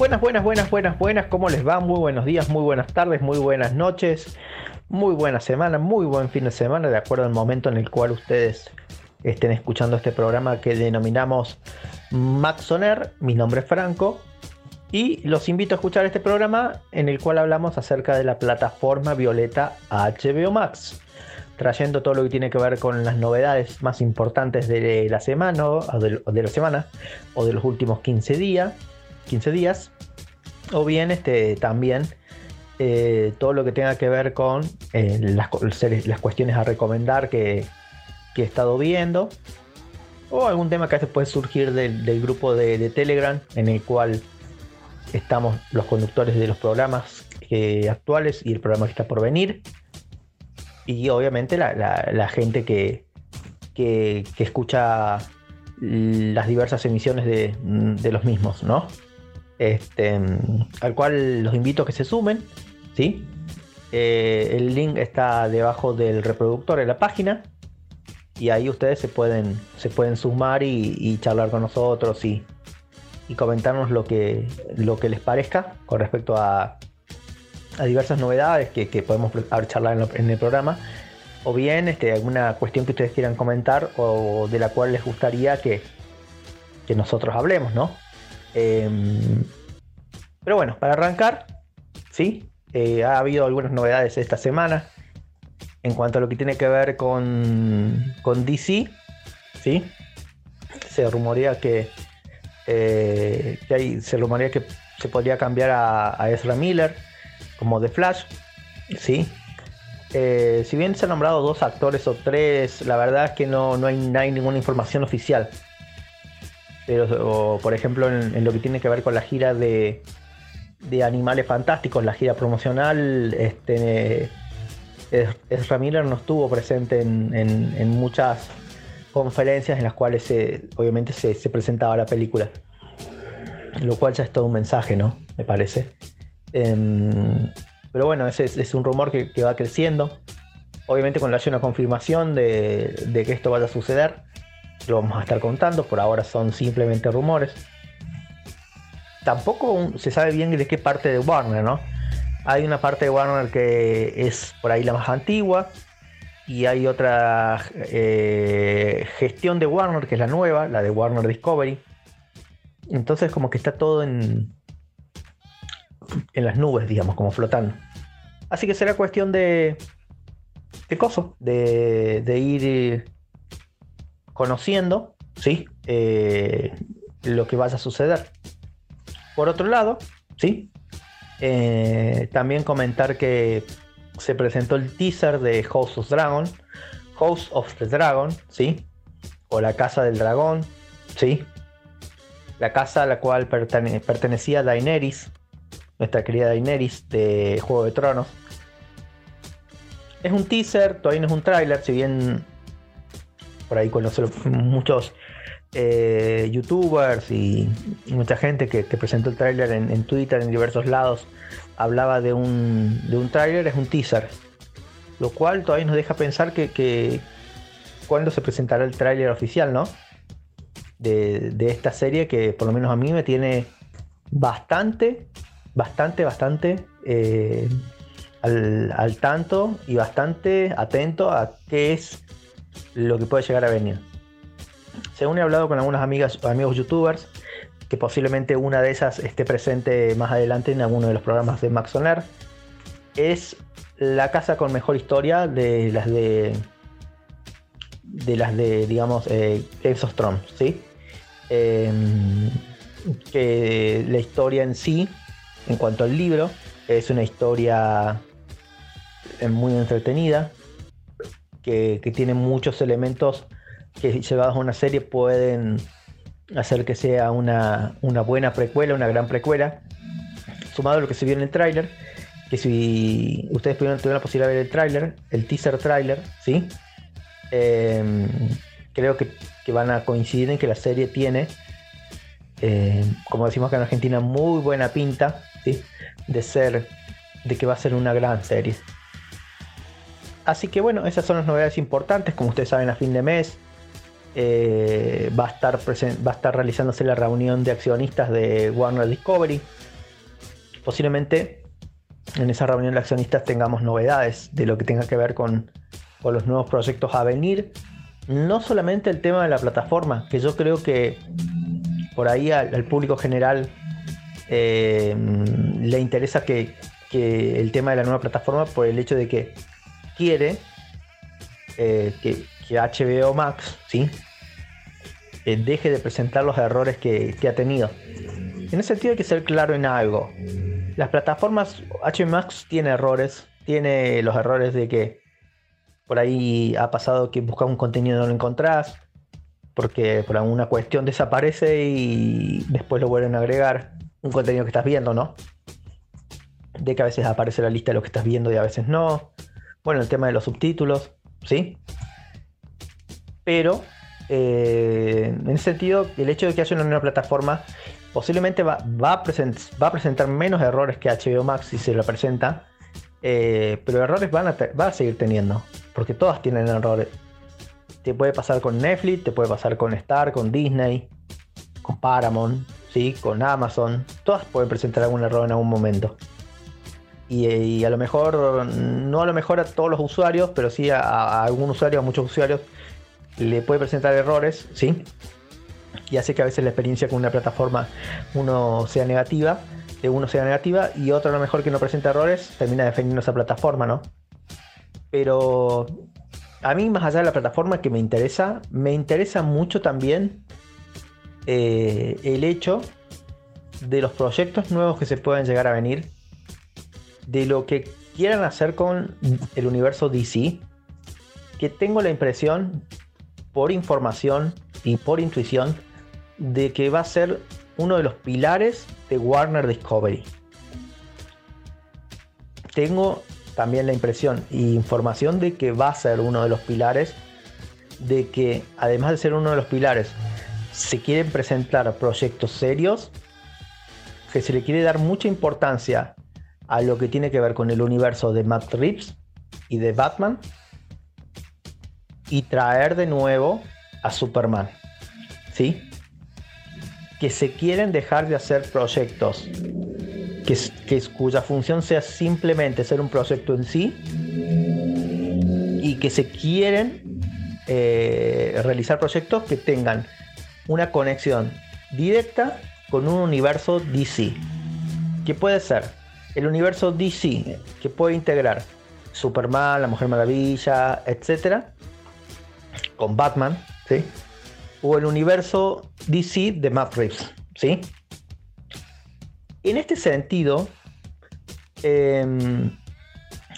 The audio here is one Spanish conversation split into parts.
Buenas, buenas, buenas, buenas, buenas. ¿Cómo les va? Muy buenos días, muy buenas tardes, muy buenas noches, muy buena semana, muy buen fin de semana, de acuerdo al momento en el cual ustedes estén escuchando este programa que denominamos Maxoner. Mi nombre es Franco y los invito a escuchar este programa en el cual hablamos acerca de la plataforma Violeta HBO Max, trayendo todo lo que tiene que ver con las novedades más importantes de la semana o de, la semana o de los últimos 15 días 15 días. O bien este, también eh, todo lo que tenga que ver con eh, las, las, cuestiones a recomendar que, he estado viendo. O algún tema que puede surgir del, grupo de, Telegram en el cual estamos los conductores de los programas eh, actuales y el programa que está por venir. Y obviamente la, gente que, que, escucha las diversas emisiones de, de los mismos, ¿no? Este, al cual los invito a que se sumen. ¿sí? Eh, el link está debajo del reproductor de la página y ahí ustedes se pueden, se pueden sumar y, charlar con nosotros y, comentarnos lo que, lo que les parezca con respecto a, a diversas novedades que, podemos charlar en, el programa o bien este, alguna cuestión que ustedes quieran comentar o de la cual les gustaría que, que nosotros hablemos, ¿no? Em, pero bueno, para arrancar, sí, eh, ha habido algunas novedades esta semana en cuanto a lo que tiene que ver con, DC, sí. Se rumorea que, eh, se rumorea que se podría cambiar a, Ezra Miller como The Flash, sí. Eh, si bien se han nombrado dos actores o tres, la verdad es que no, hay, no hay ninguna información oficial pero por ejemplo en, lo que tiene que ver con la gira de, Animales Fantásticos, la gira promocional, este, Ezra Miller no estuvo presente en, muchas conferencias en las cuales obviamente se, presentaba la película. Lo cual ya es todo un mensaje, ¿no? Me parece. Em, pero bueno, ese es, un rumor que, va creciendo. Obviamente cuando haya una confirmación de, de que esto vaya a suceder, lo vamos a estar contando, por ahora son simplemente rumores. Tampoco se sabe bien de qué parte de Warner, ¿no? Hay una parte de Warner que es por ahí la más antigua y hay otra eh, gestión de Warner que es la nueva, la de Warner Discovery. Entonces como que está todo en, en las nubes, digamos, como flotando. Así que será cuestión de, de coso, de, de ir conociendo ¿sí? Eh, lo que vaya a suceder. Por otro lado, ¿sí? Eh, también comentar que se presentó el teaser de House of Dragon, House of the Dragon, ¿sí? o la Casa del Dragón, ¿sí? la casa a la cual pertenecía Daenerys, nuestra querida Daenerys de Juego de Tronos. Es un teaser, todavía no es un tráiler, si bien por ahí conocer muchos eh, youtubers y, mucha gente que, presentó el tráiler en, Twitter, en diversos lados, hablaba de un, de un tráiler, es un teaser. Lo cual todavía nos deja pensar que, que cuándo se presentará el tráiler oficial, ¿no? De, esta serie que por lo menos a mí me tiene bastante, bastante, bastante eh, al tanto y bastante atento a qué es lo que puede llegar a venir. Según he hablado con algunas amigas, amigos youtubers, que posiblemente una de esas esté presente más adelante en alguno de los programas de Max es la casa con mejor historia de las de de las de digamos eh, of Thrones, ¿sí? Em, que la historia en sí, en cuanto al libro, es una historia eh, muy entretenida, que, tiene muchos elementos que llevados a una serie pueden hacer que sea una, buena precuela, una gran precuela, sumado a lo que se vio en el tráiler, que si ustedes pudieron tener la posibilidad de ver el tráiler, el teaser tráiler, ¿sí? Em, creo que, van a coincidir en que la serie tiene, em, como decimos acá en Argentina, muy buena pinta, ¿sí? De ser, de que va a ser una gran serie. Así que bueno, esas son las novedades importantes. Como ustedes saben, a fin de mes eh, va, a estar va a estar realizándose la reunión de accionistas de Warner Discovery, posiblemente en esa reunión de accionistas tengamos novedades de lo que tenga que ver con, los nuevos proyectos a venir. No solamente el tema de la plataforma, que yo creo que por ahí al, público general eh, le interesa que, el tema de la nueva plataforma por el hecho de que quiere eh, que, HBO Max ¿sí? Eh, deje de presentar los errores que, que ha tenido. En ese sentido hay que ser claro en algo. Las plataformas HMAX tiene errores, tiene los errores de que por ahí ha pasado que buscas un contenido y no lo encontrás, porque por alguna cuestión desaparece y después lo vuelven a agregar. Un contenido que estás viendo, ¿no? De que a veces aparece la lista de lo que estás viendo y a veces no. Bueno, el tema de los subtítulos, ¿sí? Pero eh, en ese sentido, el hecho de que haya una nueva plataforma posiblemente va, a presentar menos errores que HBO Max si se lo presenta, eh, pero errores van a, va a seguir teniendo, porque todas tienen errores. Te puede pasar con Netflix, te puede pasar con Star, con Disney, con Paramount, ¿sí? con Amazon, todas pueden presentar algún error en algún momento. Y, a lo mejor, no a lo mejor a todos los usuarios, pero sí a, algún usuario, a muchos usuarios, le puede presentar errores, ¿sí? y hace que a veces la experiencia con una plataforma uno sea negativa, de uno sea negativa y otro a lo mejor que no presenta errores termina defendiendo esa plataforma, ¿no? Pero a mí más allá de la plataforma que me interesa, me interesa mucho también eh, el hecho de los proyectos nuevos que se pueden llegar a venir, de lo que quieran hacer con el universo DC, que tengo la impresión, por información y por intuición, de que va a ser uno de los pilares de Warner Discovery. Tengo también la impresión e información de que va a ser uno de los pilares, de que además de ser uno de los pilares, se quieren presentar proyectos serios, que se le quiere dar mucha importancia a lo que tiene que ver con el universo de Matt Reeves y de Batman y traer de nuevo a Superman. ¿Sí? que se quieren dejar de hacer proyectos que, cuya función sea simplemente ser un proyecto en sí y que se quieren eh, realizar proyectos que tengan una conexión directa con un universo DC. Que puede ser el universo DC, que puede integrar Superman, la Mujer Maravilla, etc. Con Batman, ¿sí? o el universo DC de Matt Reeves, ¿sí? En este sentido, em,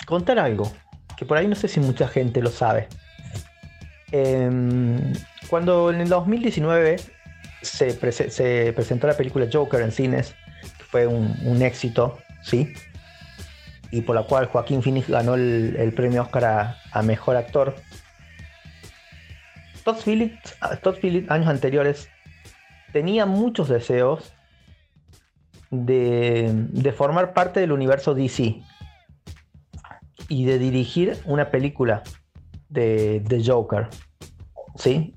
contar algo, que por ahí no sé si mucha gente lo sabe. Em, cuando en el 2019 se, presentó la película Joker en cines, que fue un, éxito, ¿sí? Y por la cual Joaquín Phoenix ganó el, premio Oscar a Mejor Actor Todd Phillips, años anteriores tenía muchos deseos de, formar parte del universo DC y de dirigir una película de, Joker. ¿Sí?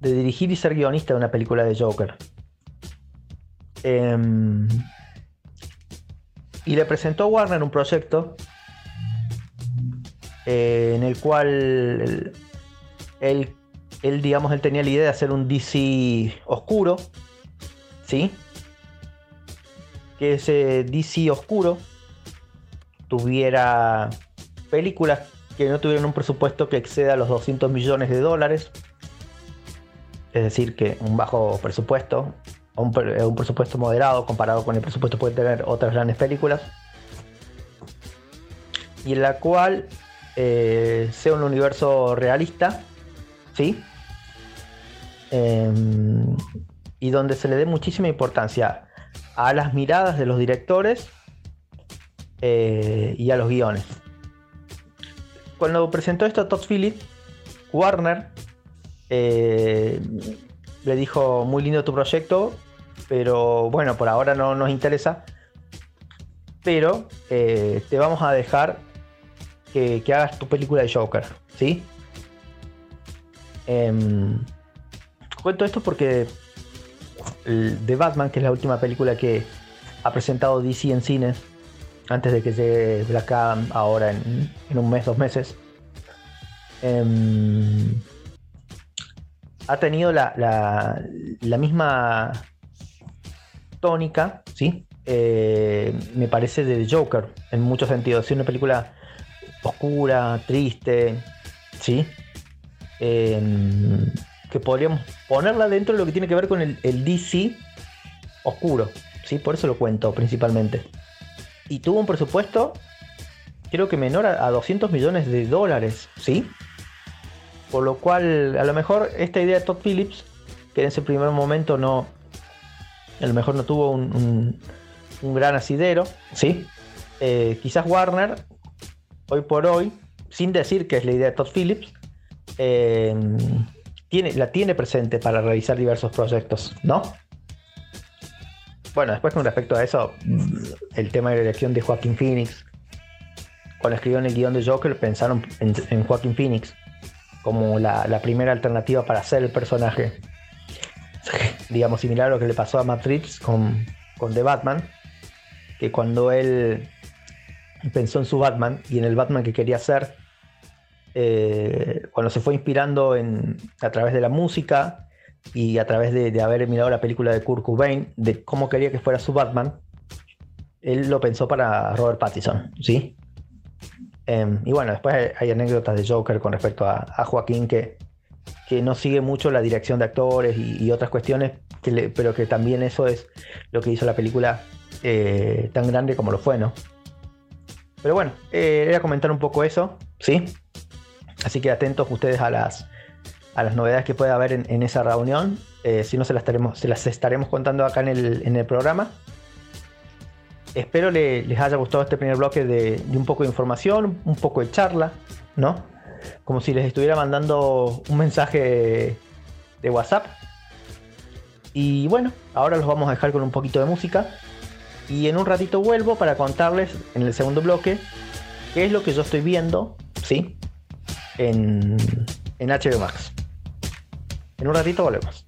De dirigir y ser guionista de una película de Joker. Em, y le presentó a Warner un proyecto eh, en el cual él él, digamos, él tenía la idea de hacer un DC oscuro, ¿sí? Que ese DC oscuro tuviera películas que no tuvieran un presupuesto que exceda los 200 millones de dólares. Es decir, que un bajo presupuesto, un, un presupuesto moderado comparado con el presupuesto que pueden tener otras grandes películas. Y en la cual eh, sea un universo realista, ¿sí? Em, y donde se le dé muchísima importancia a las miradas de los directores eh, y a los guiones. Cuando presentó esto a Todd Phillips, Warner eh, le dijo muy lindo tu proyecto, pero bueno, por ahora no nos interesa. Pero eh, te vamos a dejar que, hagas tu película de Joker, ¿sí? Em, Cuento esto porque The Batman, que es la última película que, ha presentado DC en cines antes de que llegue Black Adam ahora en, un mes, dos meses. Em, ha tenido la, la, misma tónica, ¿sí? Eh, me parece de Joker, en muchos sentidos. Es una película oscura, triste, ¿sí? Em, que podríamos ponerla dentro de lo que tiene que ver con el, DC oscuro, ¿sí? Por eso lo cuento principalmente y tuvo un presupuesto creo que menor a, 200 millones de dólares, ¿sí? Por lo cual, a lo mejor esta idea de Todd Phillips, que en ese primer momento no, a lo mejor no tuvo un, gran asidero, ¿sí? Eh, quizás Warner, hoy por hoy, sin decir que es la idea de Todd Phillips, eh, tiene, la tiene presente para realizar diversos proyectos, ¿no? Bueno, después con respecto a eso, el tema de la elección de Joaquín Phoenix. Cuando escribieron el guion de Joker pensaron en, Joaquín Phoenix como la, primera alternativa para hacer el personaje. Digamos, similar a lo que le pasó a Matt Reeves con, con The Batman. Que cuando él pensó en su Batman y en el Batman que quería hacer, eh, cuando se fue inspirando en, a través de la música y a través de, haber mirado la película de Kurt Cobain, de cómo quería que fuera su Batman, él lo pensó para Robert Pattinson, ¿sí? Em, y bueno, después hay, anécdotas de Joker con respecto a, Joaquín que, que, no sigue mucho la dirección de actores y, otras cuestiones, pero que también eso es lo que hizo la película eh, tan grande como lo fue, ¿no? Pero bueno, eh, era comentar un poco eso, ¿sí? Así que atentos ustedes a las, a las novedades que pueda haber en, esa reunión. Eh, si no, se las, estaremos, se las estaremos contando acá en el, programa. Espero les haya gustado este primer bloque de, un poco de información, un poco de charla, ¿no? Como si les estuviera mandando un mensaje de WhatsApp. Y bueno, ahora los vamos a dejar con un poquito de música. Y en un ratito vuelvo para contarles en el segundo bloque qué es lo que yo estoy viendo, ¿sí? En, en HBO Max. En un ratito volvemos.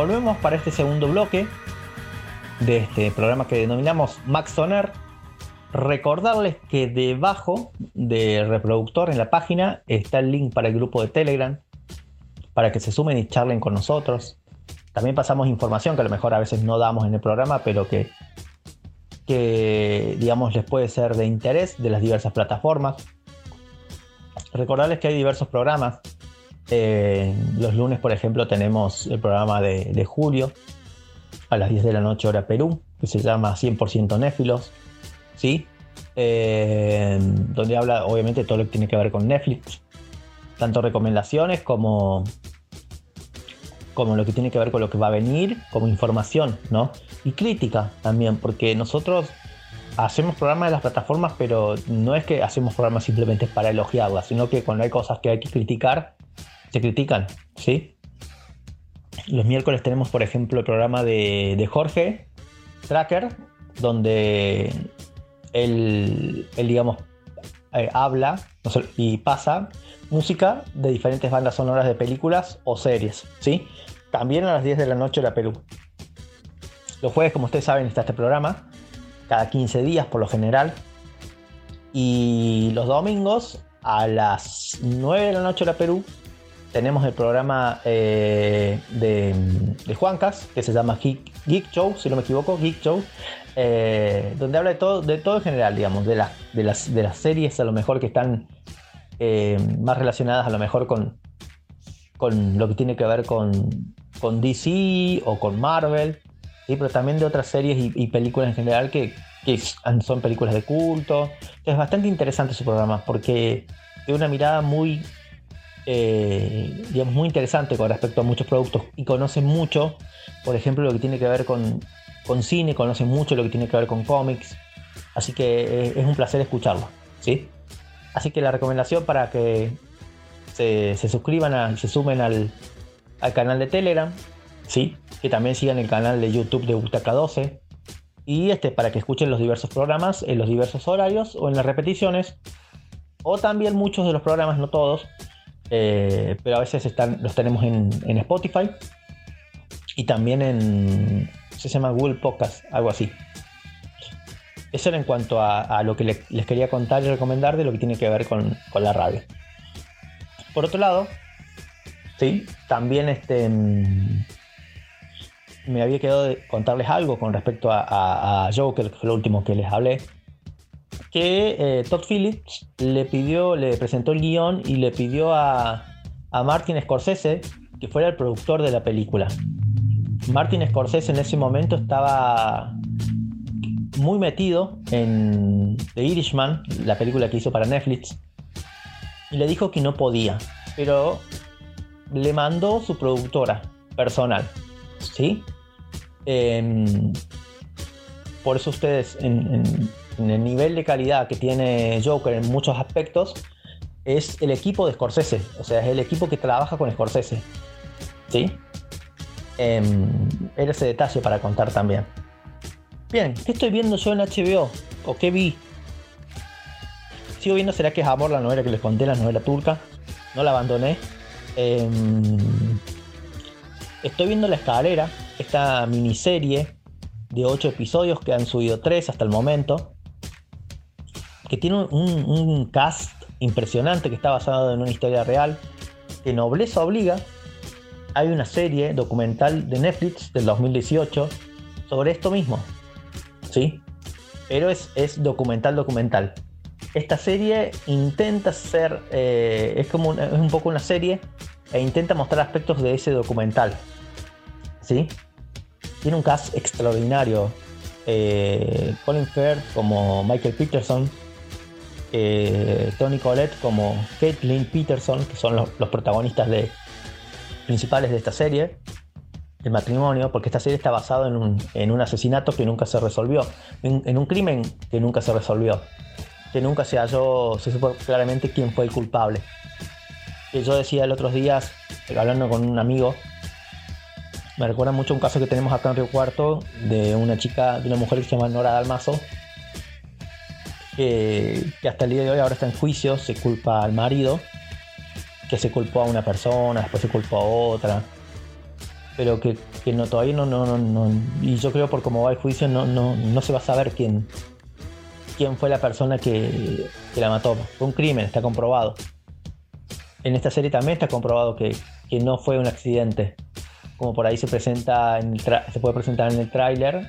Volvemos para este segundo bloque de este programa que denominamos Max Soner. Recordarles que debajo del reproductor en la página está el link para el grupo de Telegram para que se sumen y charlen con nosotros. También pasamos información que a lo mejor a veces no damos en el programa, pero que, que, digamos, les puede ser de interés de las diversas plataformas. Recordarles que hay diversos programas. Eh, los lunes, por ejemplo, tenemos el programa de, de Julio a las 10 de la noche hora Perú, que se llama 100% Néfilos, ¿sí? Eh, donde habla obviamente todo lo que tiene que ver con Netflix, tanto recomendaciones como, como lo que tiene que ver con lo que va a venir, como información, ¿no? Y crítica también, porque nosotros hacemos programas de las plataformas, pero no es que hacemos programas simplemente para elogiarlas, sino que cuando hay cosas que hay que criticar, se critican, ¿sí? Los miércoles tenemos, por ejemplo, el programa de, de Jorge Tracker, donde él, él, digamos, eh, habla y pasa música de diferentes bandas sonoras de películas o series, ¿sí? También a las 10 de la noche la Perú. Los jueves, como ustedes saben, está este programa, cada 15 días por lo general. Y los domingos a las 9 de la noche la Perú tenemos el programa eh, de, de Juancas, que se llama Geek, Show, si no me equivoco, Geek Show, eh, donde habla de todo, de todo en general, digamos, de, la, de, las, de las series a lo mejor que están eh, más relacionadas a lo mejor con, con lo que tiene que ver con, con DC o con Marvel, ¿sí? pero también de otras series y, y películas en general que, que, son películas de culto. Es bastante interesante su programa porque tiene una mirada muy eh, digamos, muy interesante con respecto a muchos productos y conocen mucho, por ejemplo, lo que tiene que ver con, con cine, conocen mucho lo que tiene que ver con cómics, así que es un placer escucharlo, ¿sí? Así que la recomendación para que se, suscriban y se sumen al, al, canal de Telegram, ¿sí? Que también sigan el canal de YouTube de Butaca 12 y este para que escuchen los diversos programas en los diversos horarios o en las repeticiones o también muchos de los programas, no todos, eh, pero a veces están, los tenemos en, Spotify y también en, se llama Google Podcast, algo así. Eso era en cuanto a, lo que le, les quería contar y recomendar de lo que tiene que ver con, con la radio. Por otro lado, sí, también este, me había quedado de contarles algo con respecto a, a Joker, que fue lo último que les hablé que eh, Todd Phillips le pidió, le presentó el guion y le pidió a, a Martin Scorsese que fuera el productor de la película. Martin Scorsese en ese momento estaba muy metido en The Irishman, la película que hizo para Netflix, y le dijo que no podía, pero le mandó su productora personal, ¿sí? Eh, por eso ustedes en, el nivel de calidad que tiene Joker en muchos aspectos, es el equipo de Scorsese, o sea, es el equipo que trabaja con Scorsese. ¿Sí? Eh, era ese detalle para contar también. Bien, ¿qué estoy viendo yo en HBO? ¿O qué vi? Sigo viendo, será que es Amor, la novela que les conté, la novela turca. No la abandoné. Eh, estoy viendo La Escalera, esta miniserie de 8 episodios que han subido 3 hasta el momento que tiene un, cast impresionante que está basado en una historia real, que nobleza obliga. Hay una serie documental de Netflix del 2018 sobre esto mismo, ¿sí? Pero es, es documental, documental. Esta serie intenta ser, eh, es como es un poco una serie e intenta mostrar aspectos de ese documental, ¿sí? Tiene un cast extraordinario. Eh, Colin Firth como Michael Peterson, eh, Tony Collette como Caitlin Peterson, que son los, protagonistas principales de esta serie, el matrimonio, porque esta serie está basada en un, asesinato que nunca se resolvió, en, en, un crimen que nunca se resolvió, que nunca se halló, se supo claramente quién fue el culpable. Que yo decía el otros días, hablando con un amigo, me recuerda mucho un caso que tenemos acá en Río Cuarto de una chica, de una mujer que se llama Nora Dalmazo, que, hasta el día de hoy ahora está en juicio, se culpa al marido, que se culpó a una persona, después se culpó a otra, pero que, que no, todavía no, no, no, no, y yo creo por cómo va el juicio no, no, no se va a saber quién, quién fue la persona que, que, la mató. Fue un crimen, está comprobado. En esta serie también está comprobado que, que no fue un accidente, como por ahí se presenta se puede presentar en el tráiler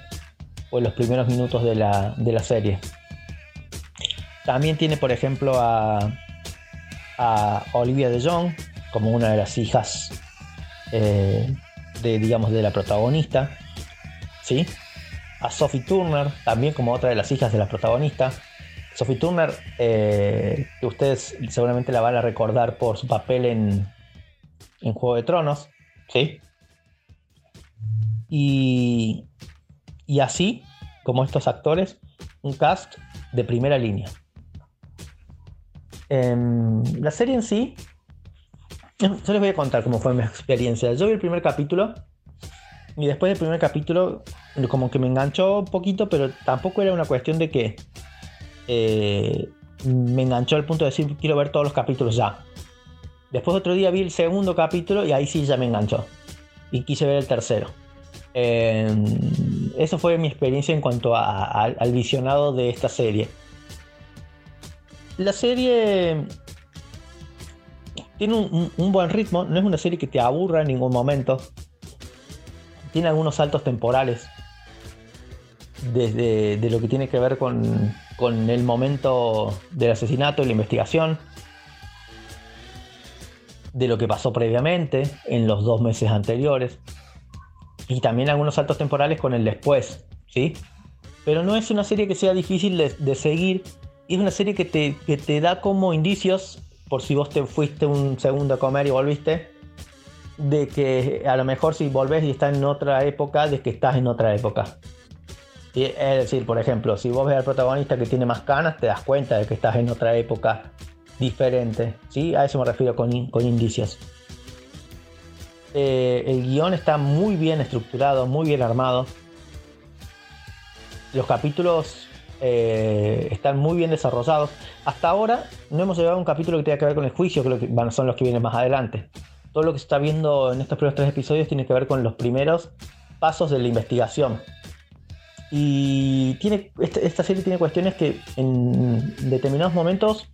o en los primeros minutos de la, de la serie. También tiene, por ejemplo, a, a Olivia de Jong como una de las hijas eh, de, digamos, de la protagonista. ¿Sí? A Sophie Turner, también como otra de las hijas de la protagonista. Sophie Turner, eh, que ustedes seguramente la van a recordar por su papel en, en Juego de Tronos. ¿Sí? Y, y así, como estos actores, un cast de primera línea. Em, la serie en sí, yo les voy a contar cómo fue mi experiencia. Yo vi el primer capítulo y después del primer capítulo como que me enganchó un poquito, pero tampoco era una cuestión de que eh, me enganchó al punto de decir quiero ver todos los capítulos ya. Después otro día vi el segundo capítulo y ahí sí ya me enganchó. Y quise ver el tercero. Eh, eso fue mi experiencia en cuanto a- al visionado de esta serie. La serie tiene un buen ritmo, no es una serie que te aburra en ningún momento. Tiene algunos saltos temporales. Desde de lo que tiene que ver con, con el momento del asesinato y la investigación. De lo que pasó previamente, en los dos meses anteriores y también algunos saltos temporales con el después, ¿sí? Pero no es una serie que sea difícil de, de seguir, es una serie que te, que te da como indicios, por si vos te fuiste un segundo a comer y volviste, de que a lo mejor si volvés y estás en otra época, de que estás en otra época. Es decir, por ejemplo, si vos ves al protagonista que tiene más canas, te das cuenta de que estás en otra época diferente, ¿sí? A eso me refiero con, con indicios. Eh, el guion está muy bien estructurado, muy bien armado. Los capítulos eh, están muy bien desarrollados. Hasta ahora no hemos llegado a un capítulo que tenga que ver con el juicio, creo que son los que vienen más adelante. Todo lo que se está viendo en estos primeros tres episodios tiene que ver con los primeros pasos de la investigación. Y tiene, esta, esta serie tiene cuestiones que en determinados momentos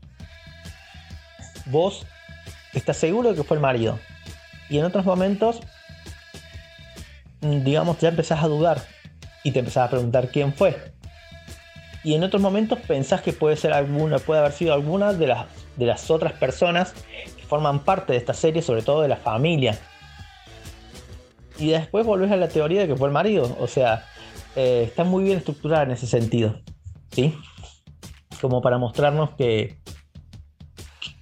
vos estás seguro de que fue el marido. Y en otros momentos, mm, digamos, ya empezás a dudar y te empezás a preguntar quién fue. Y en otros momentos pensás que puede ser alguna, puede haber sido alguna de las, de las otras personas que forman parte de esta serie, sobre todo de la familia. Y después volvés a la teoría de que fue el marido. O sea, eh, está muy bien estructurada en ese sentido. ¿Sí? Como para mostrarnos que,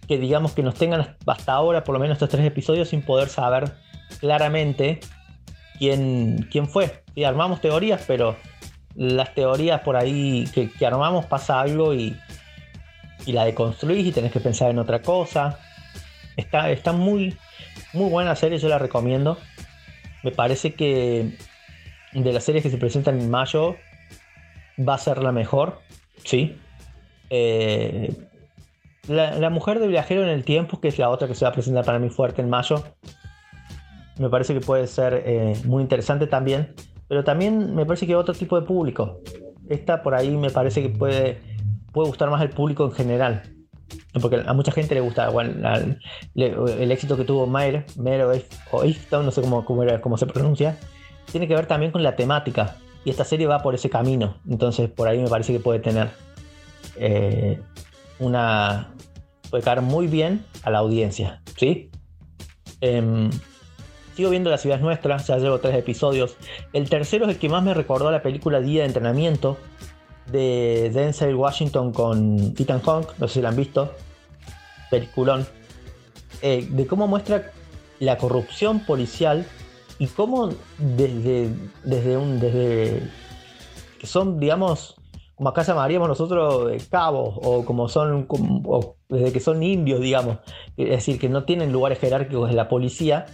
que digamos que nos tengan hasta ahora, por lo menos estos tres episodios, sin poder saber claramente quién, quién fue. Sí, armamos teorías, pero las teorías por ahí que, que armamos pasa algo y, y la deconstruís y tenés que pensar en otra cosa. Está, está muy, muy buena serie, yo la recomiendo. Me parece que de las series que se presentan en mayo va a ser la mejor, ¿sí? Eh, la, mujer de viajero en el tiempo, que es la otra que se va a presentar para mí fuerte en mayo, me parece que puede ser eh, muy interesante también. Pero también me parece que otro tipo de público. Esta por ahí me parece que puede, puede gustar más al público en general. Porque a mucha gente le gusta bueno, el éxito que tuvo Mayer, Mayer o Eifton, no sé cómo, cómo, era- se pronuncia, tiene que ver también con la temática. Y esta serie va por ese camino. Entonces por ahí me parece que puede tener eh, una... puede caer muy bien a la audiencia. ¿Sí? Em, sigo viendo La ciudad es nuestra, ya llevo tres episodios. El tercero es el que más me recordó la película Día de Entrenamiento de Denzel Washington con Ethan Hawke, no sé si la han visto. Peliculón. Eh, de cómo muestra la corrupción policial y cómo desde, desde un. desde. que son, digamos, como acá llamaríamos nosotros eh, cabos, o como son. o desde que son indios, digamos. Es decir, que no tienen lugares jerárquicos en la policía.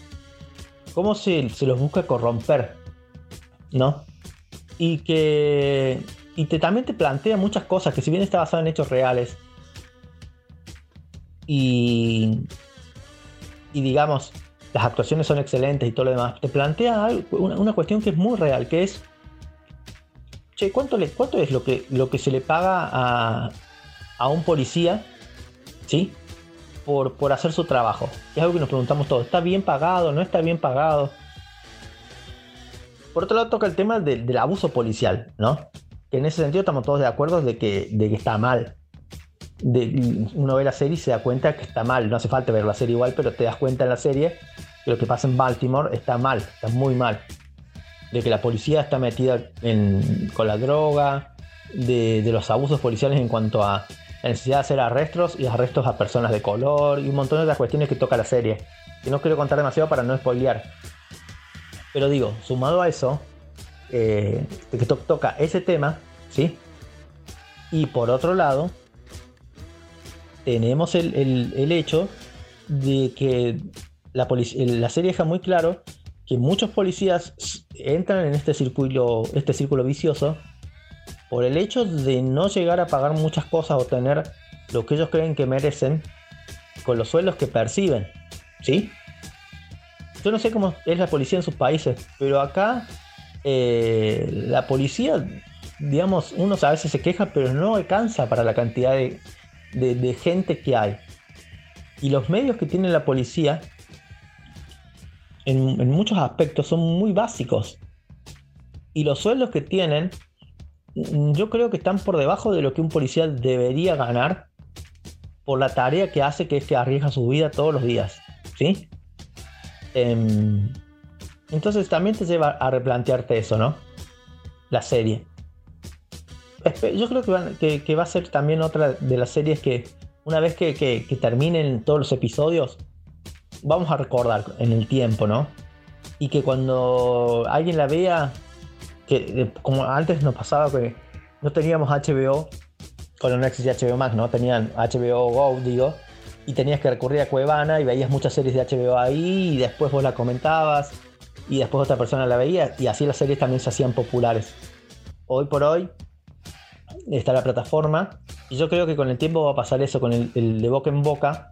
Cómo se, se los busca corromper. ¿No? Y que. Y te, también te plantea muchas cosas que si bien está basado en hechos reales. Y. Y digamos, las actuaciones son excelentes y todo lo demás. Te plantea una, una cuestión que es muy real, que es. ¿Cuánto, es lo que, se le paga a, un policía? ¿Sí? Por, hacer su trabajo. Es algo que nos preguntamos todos. ¿Está bien pagado? ¿No está bien pagado? Por otro lado, toca el tema del, abuso policial, ¿no? Que en ese sentido estamos todos de acuerdo de que, de que está mal. De, uno ve la serie y se da cuenta que está mal. No hace falta ver la serie igual, pero te das cuenta en la serie que lo que pasa en Baltimore está mal, está muy mal. De que la policía está metida en- con la droga, de, los abusos policiales en cuanto a la necesidad de hacer arrestos y arrestos a personas de color y un montón de otras cuestiones que toca la serie. Que no quiero contar demasiado para no spoilear. Pero digo, sumado a eso, eh, que to- toca ese tema, ¿sí? Y por otro lado, tenemos el, el- hecho de que la, la serie deja muy claro que muchos policías entran en este círculo, este círculo vicioso por el hecho de no llegar a pagar muchas cosas o tener lo que ellos creen que merecen con los sueldos que perciben, ¿sí? Yo no sé cómo es la policía en sus países, pero acá eh, la policía, digamos, uno a veces se queja, pero no alcanza para la cantidad de- de gente que hay. Y los medios que tiene la policía, en, muchos aspectos, son muy básicos. Y los sueldos que tienen, mm, yo creo que están por debajo de lo que un policía debería ganar por la tarea que hace, que es que arriesga su vida todos los días. ¿Sí? Em, entonces también te lleva a replantearte eso, ¿no? La serie. Yo creo que, va a ser también otra de las series que una vez que terminen todos los episodios, vamos a recordar en el tiempo, ¿no? Y que cuando alguien la vea, que eh, como antes nos pasaba que no teníamos HBO, cuando no existía HBO Max, ¿no? Tenían HBO Go, digo, y tenías que recurrir a Cuevana y veías muchas series de HBO ahí y después vos la comentabas y después otra persona la veía y así las series también se hacían populares. Hoy por hoy está la plataforma y yo creo que con el tiempo va a pasar eso, con el, el de boca en boca,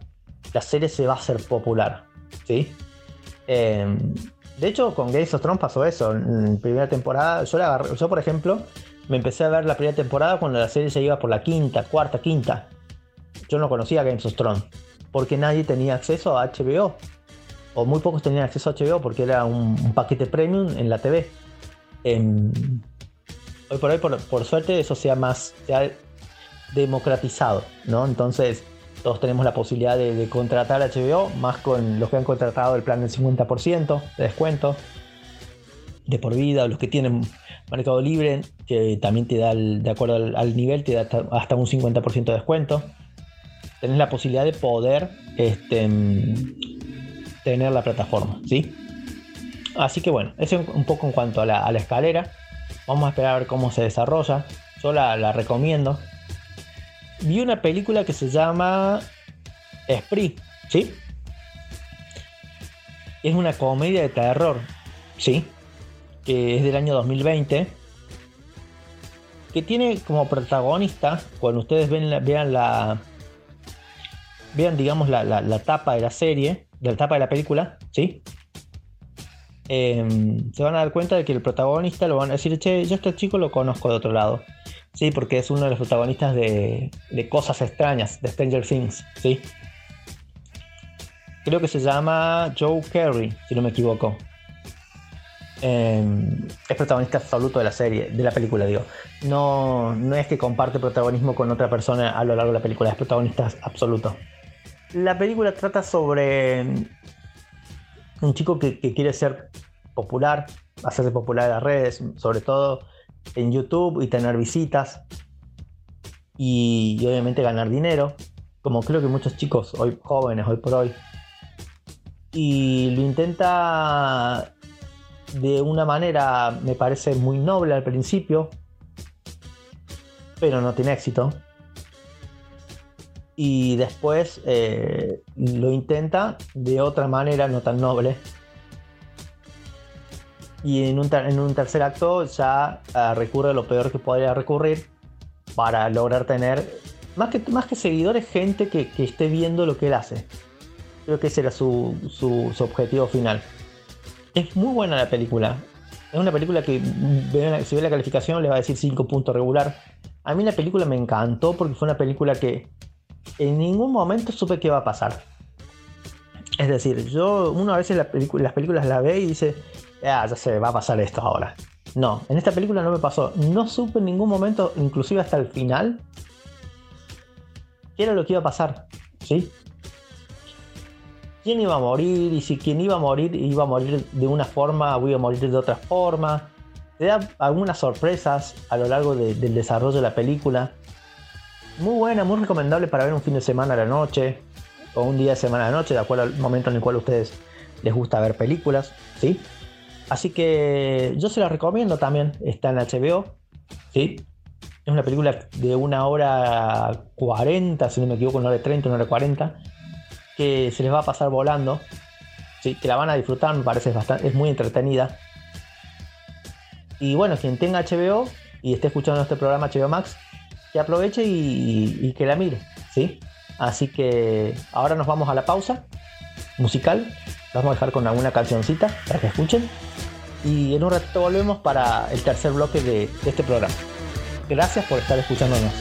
la serie se va a hacer popular, ¿sí? Eh, de hecho, con Games of Thrones pasó eso. En primera temporada, yo, por ejemplo, me empecé a ver la primera temporada cuando la serie se iba por la quinta, cuarta, quinta. Yo no conocía Games of Thrones porque nadie tenía acceso a HBO. O muy pocos tenían acceso a HBO porque era un, paquete premium en la TV. Em, hoy por hoy, por, por suerte, eso sea más democratizado, ¿no? Entonces, todos tenemos la posibilidad de, contratar HBO, más con los que han contratado el plan del 50% de descuento de por vida, los que tienen Mercado Libre, que también te da, el- de acuerdo al, nivel, te da hasta, un 50% de descuento. Tenés la posibilidad de poder este, tener la plataforma, ¿sí? Así que bueno, eso un poco en cuanto a la, a escalera. Vamos a esperar a ver cómo se desarrolla. Yo la recomiendo. Vi una película que se llama Spree, ¿sí? Es una comedia de terror, ¿sí? Que es del año 2020. Que tiene como protagonista, cuando ustedes ven la- vean la. Vean, digamos, la, la- la tapa de la serie, de la tapa de la película, ¿sí? Em, se van a dar cuenta de que el protagonista lo van a decir, che, yo este chico lo conozco de otro lado. Sí, porque es uno de los protagonistas de, de Cosas Extrañas, de Stranger Things, ¿sí? Creo que se llama Joe Carey, si no me equivoco. Eh, es protagonista absoluto de la serie, de la película, digo. No, no es que comparte protagonismo con otra persona a lo largo de la película, es protagonista absoluto. La película trata sobre un chico que, que quiere ser popular, hacerse popular en las redes, sobre todo en YouTube y tener visitas y, obviamente ganar dinero, como creo que muchos chicos hoy jóvenes hoy por hoy. Y lo intenta de una manera, me parece muy noble al principio, pero no tiene éxito. Y después eh, lo intenta de otra manera, no tan noble. Y en un, en un tercer acto ya ah, recurre a lo peor que podría recurrir para lograr tener, más que, más que seguidores, gente que, que esté viendo lo que él hace. Creo que ese era su, su- objetivo final. Es muy buena la película. Es una película que si ve la calificación le va a decir 5 puntos regular. A mí la película me encantó porque fue una película que en ningún momento supe qué va a pasar. Es decir, yo uno a veces la las películas la ve y dice, ah, ya se va a pasar esto ahora. No, en esta película no me pasó. No supe en ningún momento, inclusive hasta el final, qué era lo que iba a pasar. ¿Sí? quién iba a morir y si quien iba a morir iba a morir de una forma o iba a morir de otra forma. Te da algunas sorpresas a lo largo de- del desarrollo de la película. Muy buena, muy recomendable para ver un fin de semana a la noche o un día de semana a la noche, de acuerdo al momento en el cual a ustedes les gusta ver películas, ¿sí? Así que yo se la recomiendo también, está en HBO, ¿sí? Es una película de una hora 40, si no me equivoco, una hora 30, una hora 40 que se les va a pasar volando. Sí, que la van a disfrutar, me parece bastante, es muy entretenida. Y bueno, quien tenga HBO y esté escuchando este programa HBO Max, que aproveche y, que la mire, ¿sí? Así que ahora nos vamos a la pausa musical. Vamos a dejar con alguna cancioncita para que escuchen. Y en un ratito volvemos para el tercer bloque de, de este programa. Gracias por estar escuchándonos.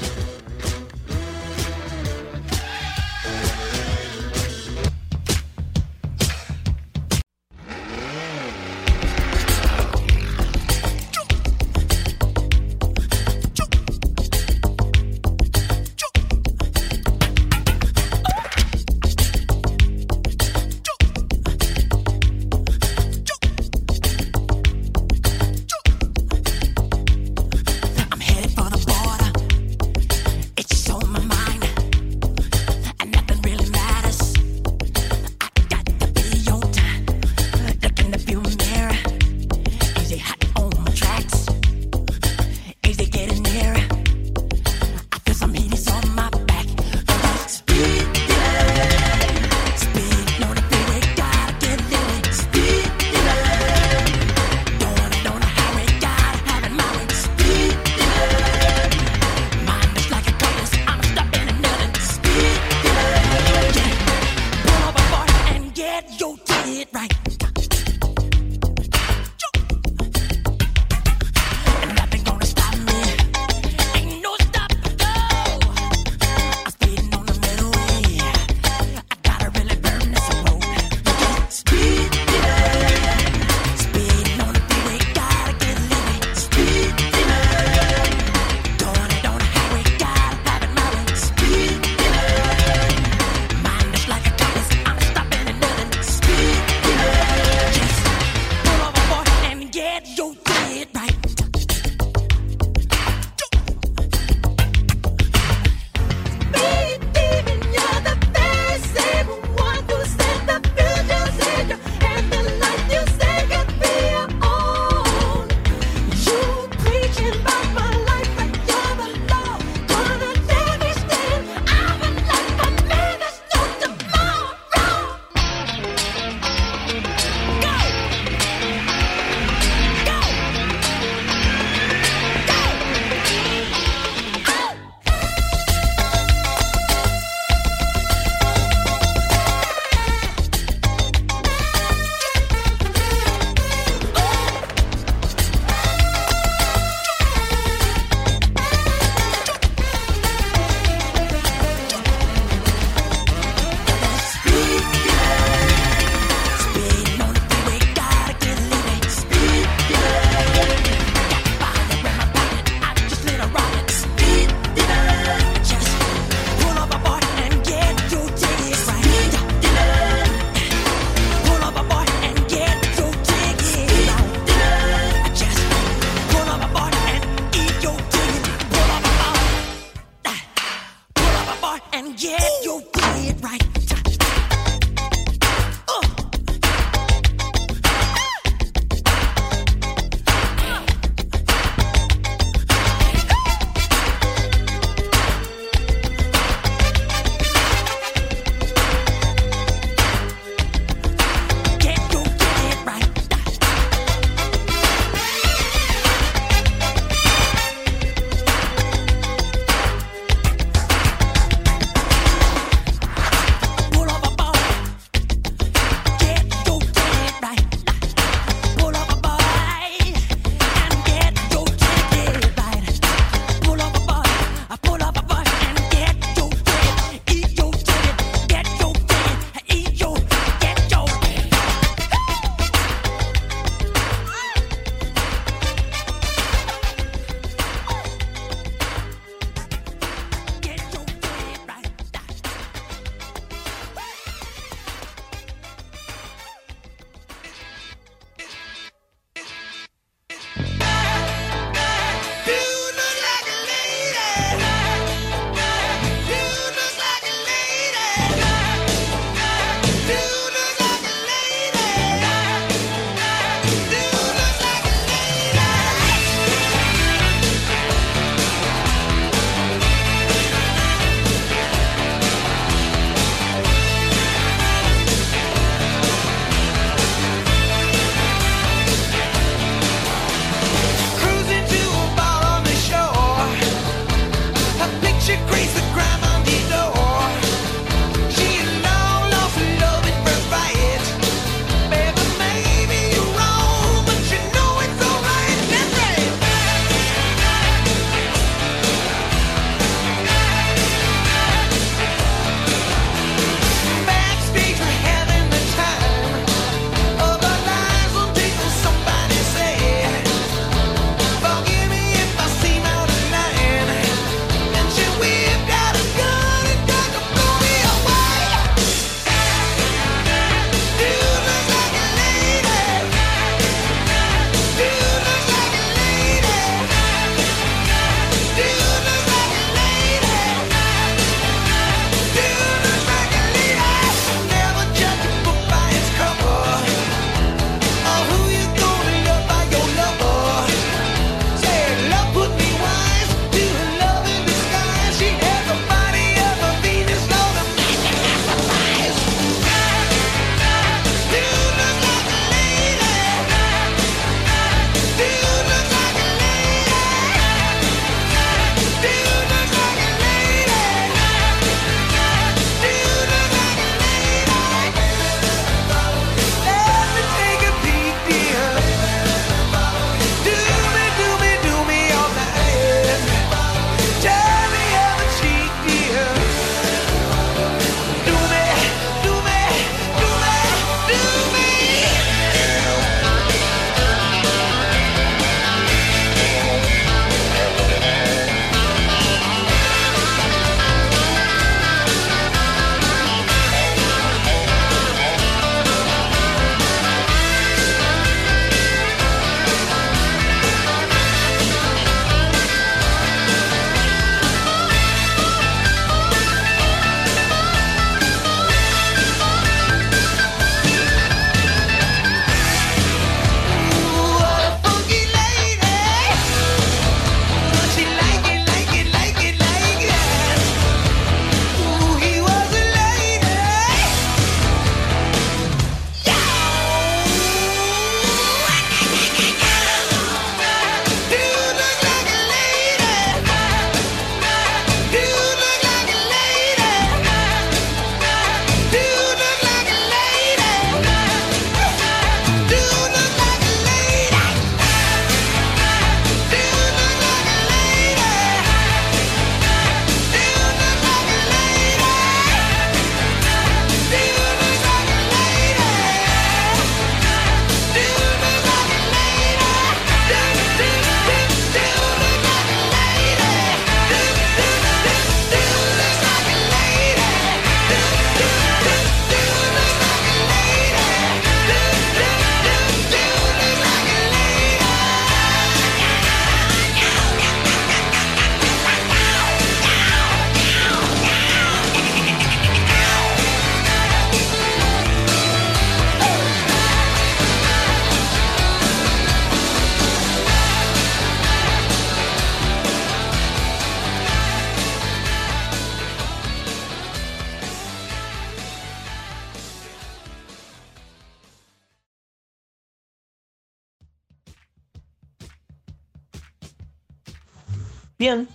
Bien,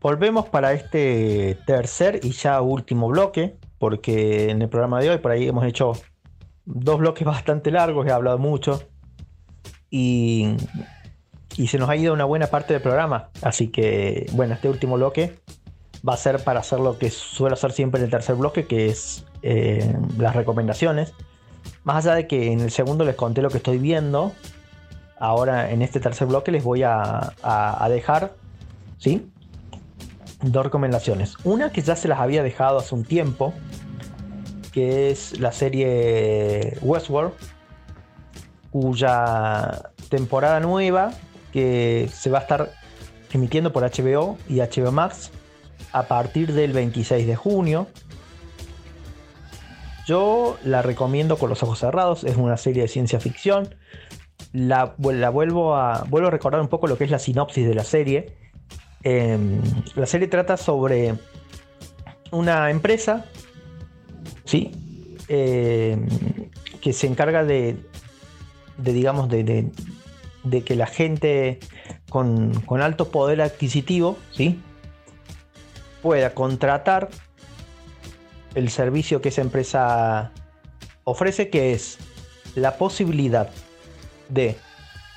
volvemos para este tercer y ya último bloque, porque en el programa de hoy por ahí hemos hecho dos bloques bastante largos, he hablado mucho y, y se nos ha ido una buena parte del programa, así que bueno, este último bloque va a ser para hacer lo que suelo hacer siempre en el tercer bloque, que es eh, las recomendaciones. Más allá de que en el segundo les conté lo que estoy viendo, ahora en este tercer bloque les voy a, dejar. Dos recomendaciones. Una que ya se las había dejado hace un tiempo, que es la serie Westworld, cuya temporada nueva, que se va a estar emitiendo por HBO y HBO Max a partir del 26 de junio. Yo la recomiendo con los ojos cerrados, es una serie de ciencia ficción. La, la vuelvo, a, vuelvo a recordar un poco lo que es la sinopsis de la serie. Em, la serie trata sobre una empresa, ¿sí? Em, que se encarga de, de digamos, de, de- de que la gente con, con alto poder adquisitivo, ¿sí? pueda contratar el servicio que esa empresa ofrece, que es la posibilidad de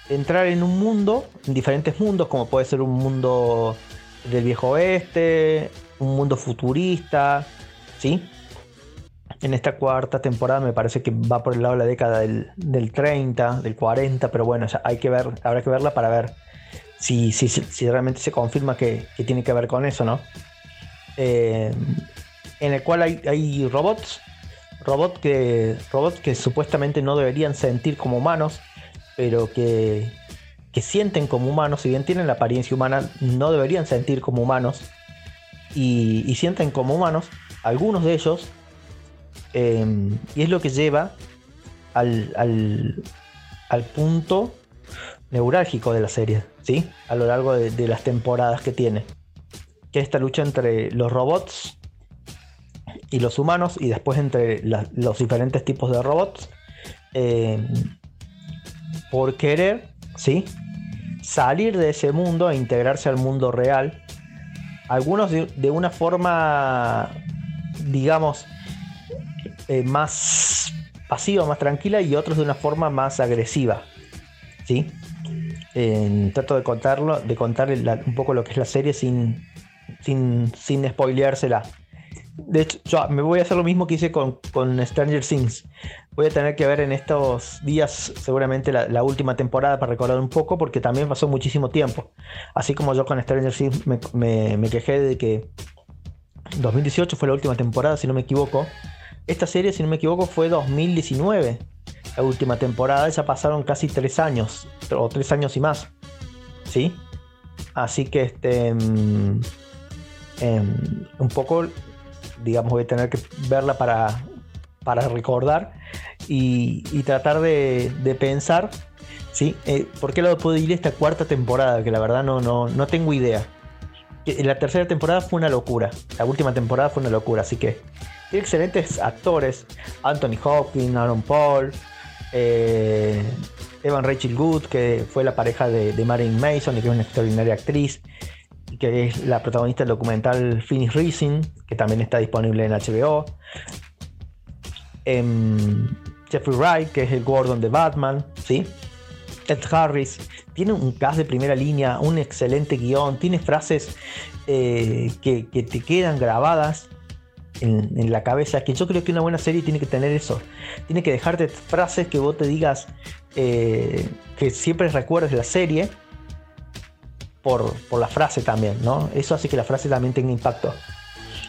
entrar en un mundo, en diferentes mundos, como puede ser un mundo del viejo oeste, un mundo futurista, ¿sí? En esta cuarta temporada me parece que va por el lado de la década del, del 30, del 40, pero bueno, ya hay que ver, habrá que verla para ver si, si- si realmente se confirma que, que tiene que ver con eso, ¿no? Eh, en el cual hay, hay robots, robots que, robots que supuestamente no deberían sentir como humanos, pero que, que sienten como humanos, si bien tienen la apariencia humana, no deberían sentir como humanos y, y sienten como humanos, algunos de ellos, eh, y es lo que lleva al, al, al punto neurálgico de la serie, ¿sí? A lo largo de, las temporadas que tiene. Que es esta lucha entre los robots y los humanos, y después entre los diferentes tipos de robots, eh, por querer, ¿sí? Salir de ese mundo e integrarse al mundo real. Algunos de, una forma, digamos, eh, más pasiva, más tranquila, y otros de una forma más agresiva. ¿Sí? Eh, trato de contarlo, de contar la- un poco lo que es la serie sin, sin, sin spoileársela. De hecho, yo me voy a hacer lo mismo que hice con, con Stranger Things. Voy a tener que ver en estos días seguramente la, última temporada para recordar un poco porque también pasó muchísimo tiempo. Así como yo con Stranger Things me, me- me quejé de que 2018 fue la última temporada, si no me equivoco. Esta serie, si no me equivoco, fue 2019. La última temporada, ya pasaron casi tres años, o tres años y más. ¿Sí? Así que este. mm, em, un poco, digamos, voy a tener que verla para, para recordar y, y tratar de, de pensar, ¿sí? Eh, ¿Por qué lado puede ir esta cuarta temporada? Que la verdad no, no, no tengo idea. Que La tercera temporada fue una locura. La última temporada fue una locura, así que excelentes actores. Anthony Hopkins, Aaron Paul, eh, Evan Rachel Good, que fue la pareja de, de Marilyn Mason y que es una extraordinaria actriz. Que es la protagonista del documental Finish Rising, que también está disponible en HBO. Em, Jeffrey Wright, que es el Gordon de Batman, ¿sí? Ed Harris, tiene un cast de primera línea, un excelente guion, tiene frases eh, que, te quedan grabadas en, en la cabeza, que yo creo que una buena serie tiene que tener eso, tiene que dejarte frases que vos te digas, eh, que siempre recuerdes la serie por, por la frase también, ¿no? Eso hace que la frase también tenga impacto.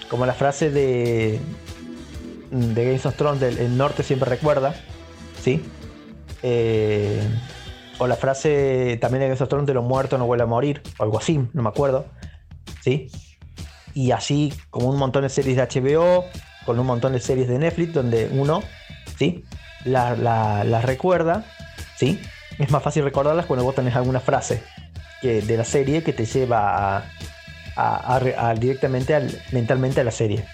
Como la frase de, de Games of Thrones del El norte siempre recuerda, ¿sí? Eh, o la frase también de Games of Thrones de los muertos no vuelve a morir, o algo así, no me acuerdo, ¿sí? Y así como un montón de series de HBO, con un montón de series de Netflix, donde uno, ¿sí? La- la- Las recuerda, ¿sí? Es más fácil recordarlas cuando vos tenés alguna frase que, de la serie que te lleva a, a- a re- a directamente al, mentalmente a la serie.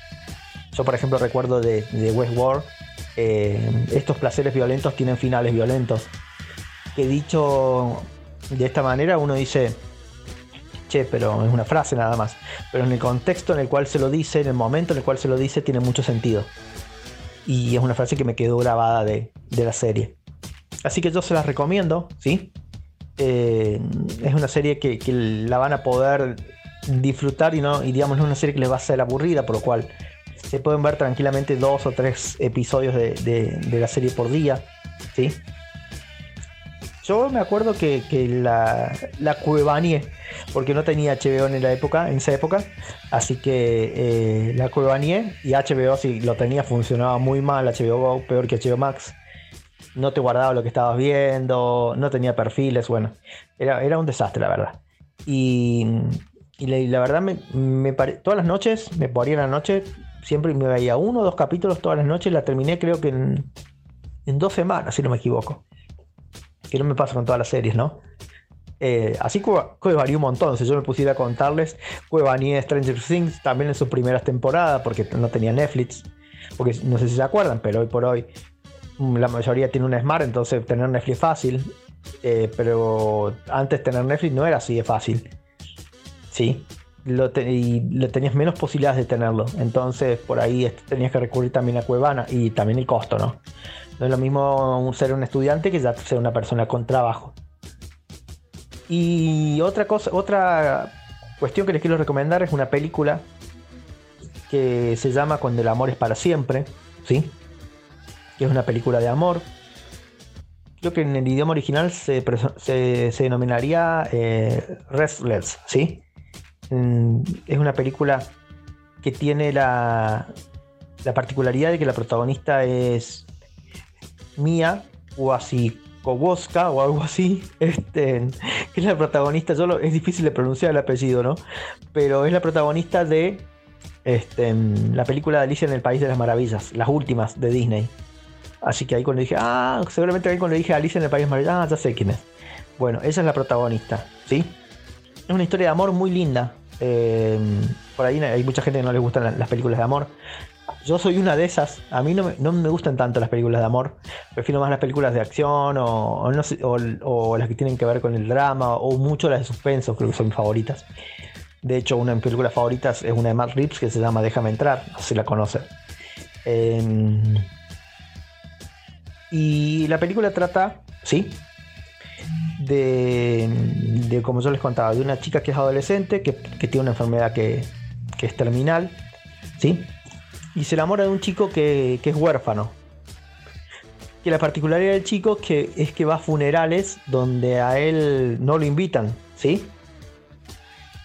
Yo, por ejemplo, recuerdo de, de Westworld, eh, estos placeres violentos tienen finales violentos. Que dicho de esta manera, uno dice, che, pero es una frase nada más. Pero en el contexto en el cual se lo dice, en el momento en el cual se lo dice, tiene mucho sentido. Y es una frase que me quedó grabada de la serie. Así que yo se las recomiendo, ¿sí? Eh, es una serie que, la van a poder disfrutar y no, digamos, es una serie que les va a ser aburrida, por lo cual se pueden ver tranquilamente dos o tres episodios de, de- la serie por día, ¿sí? Yo me acuerdo que, la, la cuevaneé, porque no tenía HBO en la época, en esa época, así que eh, la cuevaneé y HBO si lo tenía funcionaba muy mal, HBO peor que HBO Max. No te guardaba lo que estabas viendo, no tenía perfiles, bueno, era, era un desastre la verdad. Y, y la, verdad, me, me pare- todas las noches, me ponía en la noche, siempre me veía uno o dos capítulos todas las noches, la terminé creo que en, en dos semanas, si no me equivoco. Que no me pasa con todas las series, ¿no? Eh, así que, varié un montón. Si yo me pusiera a contarles, Cuevaní Stranger Things también en sus primeras temporadas, porque no tenía Netflix. Porque no sé si se acuerdan, pero hoy por hoy la mayoría tiene un Smart, entonces tener Netflix es fácil. Eh, pero antes tener Netflix no era así de fácil. Sí. Lo y tenías menos posibilidades de tenerlo. Entonces por ahí tenías que recurrir también a Cuevana y también el costo, ¿no? No es lo mismo ser un estudiante que ya ser una persona con trabajo. Y otra cosa, otra cuestión que les quiero recomendar es una película que se llama Cuando el amor es para siempre, ¿sí? Que es una película de amor. Creo que en el idioma original se, se- denominaría eh, Restless, ¿sí? Es una película que tiene la, la particularidad de que la protagonista es Mia Wasikowska o algo así, este, es la protagonista, yo lo- es difícil de pronunciar el apellido, ¿no? Pero es la protagonista de este, la película de Alicia en el País de las Maravillas, las últimas de Disney. Así que ahí cuando dije, ah, seguramente ahí cuando dije Alicia en el País Maravillas, ah, ya sé quién es. Bueno, ella es la protagonista, ¿sí? Es una historia de amor muy linda. eh, por ahí hay mucha gente que no le gustan la- las películas de amor. Yo soy una de esas. A mí no me, no me gustan tanto las películas de amor. Prefiero más las películas de acción o, o las que tienen que ver con el drama o mucho las de suspenso, creo que son mis favoritas. De hecho, una de mis películas favoritas es una de Matt Reeves que se llama Déjame entrar, no sé si la conocen. Em, y la película trata, ¿sí? De, de, como yo les contaba, de una chica que es adolescente, que, que tiene una enfermedad que, que es terminal, ¿sí? Y se enamora de un chico que, que es huérfano. Que la particularidad del chico que, es que va a funerales donde a él no lo invitan, ¿sí?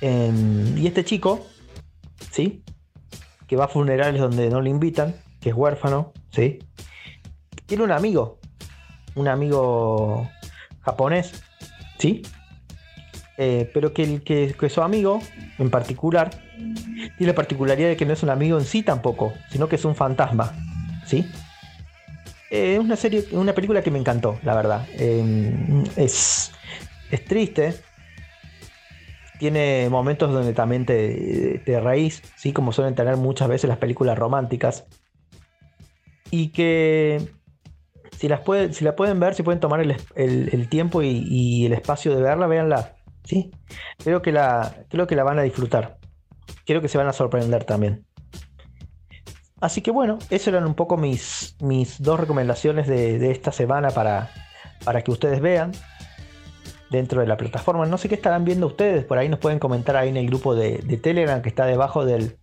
Em, y este chico, ¿sí? Que va a funerales donde no lo invitan, que es huérfano, ¿sí? Tiene un amigo, un amigo japonés, ¿sí? Eh, pero que, que, que su amigo, en particular, tiene la particularidad de que no es un amigo en sí tampoco, sino que es un fantasma, ¿sí? Eh, es una serie, una película que me encantó, la verdad. Eh, es, es triste. Tiene momentos donde también te, te ¿sí? como suelen tener muchas veces las películas románticas. Y que si, las puede- si la pueden ver, si pueden tomar el, el- el tiempo y, y el espacio de verla, véanla. ¿sí? Creo, que la, creo que la van a disfrutar. Creo que se van a sorprender también. Así que bueno, esas eran un poco mis, mis dos recomendaciones de, de esta semana para, para que ustedes vean dentro de la plataforma. No sé qué estarán viendo ustedes, por ahí nos pueden comentar ahí en el grupo de, de Telegram que está debajo del,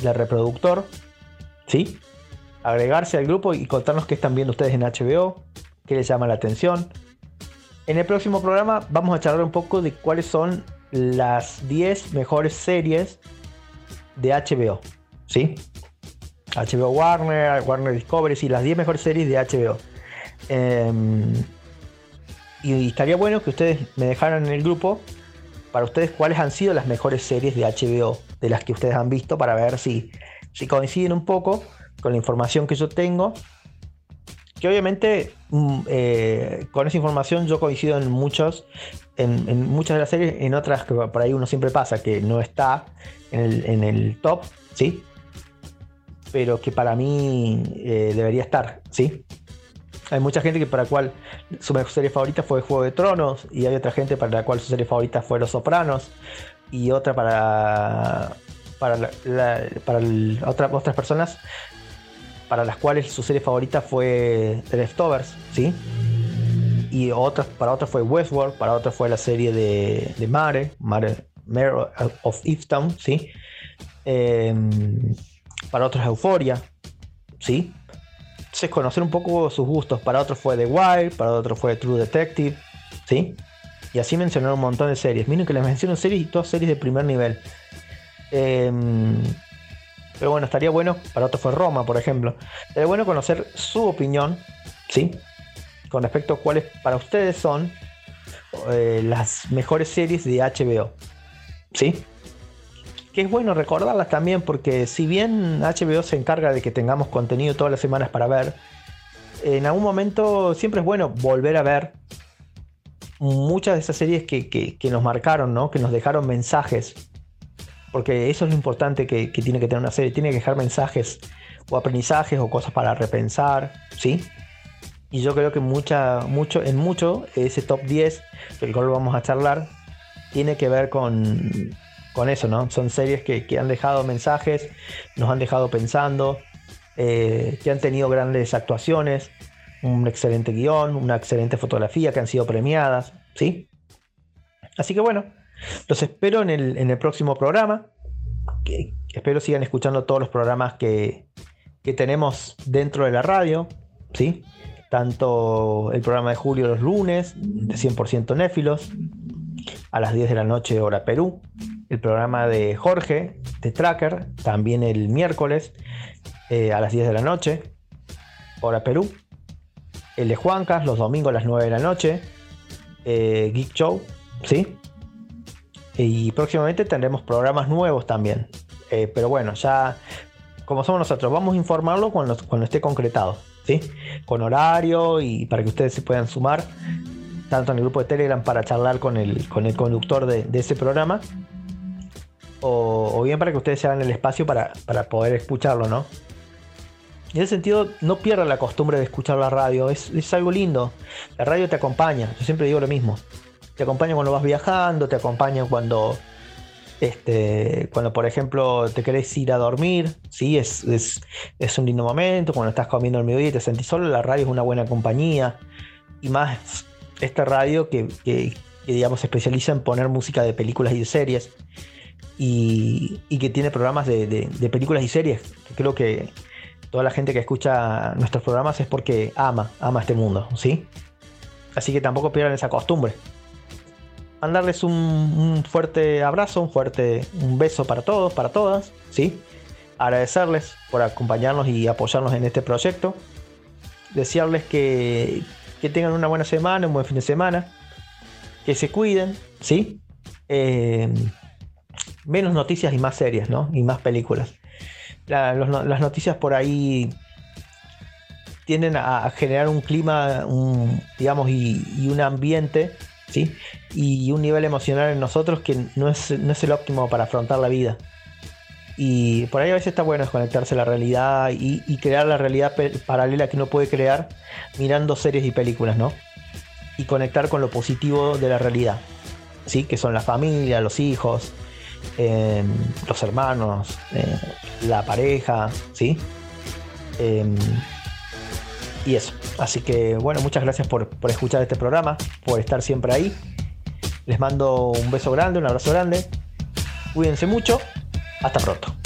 del reproductor. ¿Sí? Agregarse al grupo y contarnos qué están viendo ustedes en HBO, qué les llama la atención. En el próximo programa vamos a charlar un poco de cuáles son las 10 mejores series de HBO. ¿Sí? HBO Warner, Warner Discovery, sí, las 10 mejores series de HBO. Em, y estaría bueno que ustedes me dejaran en el grupo para ustedes cuáles han sido las mejores series de HBO de las que ustedes han visto para ver si, si coinciden un poco con la información que yo tengo. Que obviamente mm, eh, con esa información yo coincido en muchos, en, muchas de las series, en otras que por ahí uno siempre pasa que no está en el, en el top, ¿sí? Pero que para mí eh, debería estar, ¿sí? Hay mucha gente que para cual su serie favorita fue Juego de Tronos y hay otra gente para la cual su serie favorita fue Los Sopranos. y otra para para, para otras personas para las cuales su serie favorita fue The Leftovers, ¿sí? Y otras, para otras fue Westworld, para otras fue la serie de, Mare, Mare, Mare of Easttown, ¿sí? Em, para otros Euphoria, ¿sí? Entonces conocer un poco sus gustos. Para otros fue The Wire, para otros fue True Detective, ¿sí? Y así mencionar un montón de series. Miren que les menciono series y todas series de primer nivel. Em, pero bueno, estaría bueno, para otros fue Roma, por ejemplo. Estaría bueno conocer su opinión, ¿sí? Con respecto a cuáles para ustedes son eh, las mejores series de HBO, ¿sí? Que es bueno recordarlas también porque si bien HBO se encarga de que tengamos contenido todas las semanas para ver, en algún momento siempre es bueno volver a ver muchas de esas series que, que- que nos marcaron, ¿no? Que nos dejaron mensajes. Porque eso es lo importante que, tiene que tener una serie. Tiene que dejar mensajes o aprendizajes o cosas para repensar, ¿sí? Y yo creo que mucha, mucho, en mucho ese top 10, del cual vamos a charlar, tiene que ver con, con eso, ¿no? Son series que, que han dejado mensajes, nos han dejado pensando, eh, que han tenido grandes actuaciones, un excelente guion, una excelente fotografía, que han sido premiadas, ¿sí? Así que bueno, los espero en el, próximo programa. Espero sigan escuchando todos los programas que, que tenemos dentro de la radio, ¿sí? Tanto el programa de Julio los lunes, de 100% Néfilos, a las 10 de la noche hora Perú. El programa de Jorge, de Tracker, también el miércoles, eh, a las 10 de la noche, hora Perú. El de Juancas, los domingos a las 9 de la noche. eh, Geek Show, ¿sí? Y próximamente tendremos programas nuevos también. Eh, pero bueno, ya como somos nosotros, vamos a informarlo cuando, esté concretado, ¿sí? Con horario y para que ustedes se puedan sumar, tanto en el grupo de Telegram para charlar con el, con el conductor de, ese programa, o, bien para que ustedes se hagan el espacio para, para poder escucharlo, ¿no? En ese sentido, no pierdan la costumbre de escuchar la radio, es, es algo lindo. La radio te acompaña, yo siempre digo lo mismo. Te acompaña cuando vas viajando, te acompaña cuando, este, cuando por ejemplo te querés ir a dormir, ¿sí? es, es, es un lindo momento, cuando estás comiendo el mediodía y te sentís solo, la radio es una buena compañía. Y más esta radio que, que, digamos se especializa en poner música de películas y de series. Y, y que tiene programas de, de, películas y series. Creo que toda la gente que escucha nuestros programas es porque ama, ama este mundo, ¿sí? Así que tampoco pierdan esa costumbre. Mandarles un, fuerte abrazo, un fuerte un beso para todos, para todas, ¿sí? Agradecerles por acompañarnos y apoyarnos en este proyecto. Desearles que, que tengan una buena semana, un buen fin de semana. Que se cuiden, ¿sí? Eh, menos noticias y más series, ¿no? Y más películas. Las noticias por ahí tienden a, generar un clima, digamos, y, un ambiente, ¿sí? Y un nivel emocional en nosotros que no es, no es el óptimo para afrontar la vida. Y por ahí a veces está bueno desconectarse de la realidad y, crear la realidad paralela que uno puede crear mirando series y películas, ¿no? Y conectar con lo positivo de la realidad, ¿sí? Que son la familia, los hijos, eh, los hermanos, eh, la pareja, ¿sí? Eh, y eso. Así que bueno, muchas gracias por, por, escuchar este programa, por estar siempre ahí. Les mando un beso grande, un abrazo grande. Cuídense mucho. Hasta pronto.